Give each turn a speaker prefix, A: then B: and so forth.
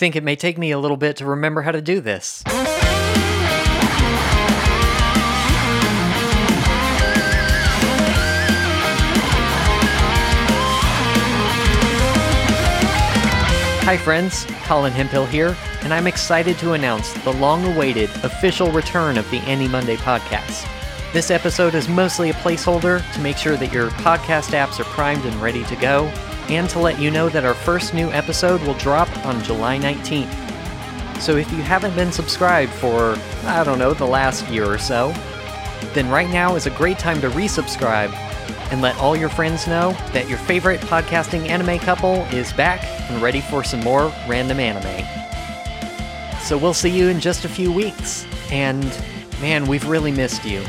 A: think it may take me a little bit to remember how to do this. Hi, friends. Colin Hempill here, and I'm excited to announce the long awaited official return of the AniMonday podcast. This episode is mostly a placeholder to make sure that your podcast apps are primed and ready to go, and to let you know that our first new episode will drop on July 19th. So if you haven't been subscribed for, I don't know, the last year or so, then right now is a great time to resubscribe and let all your friends know that your favorite podcasting anime couple is back and ready for some more random anime. So we'll see you in just a few weeks, and man, we've really missed you.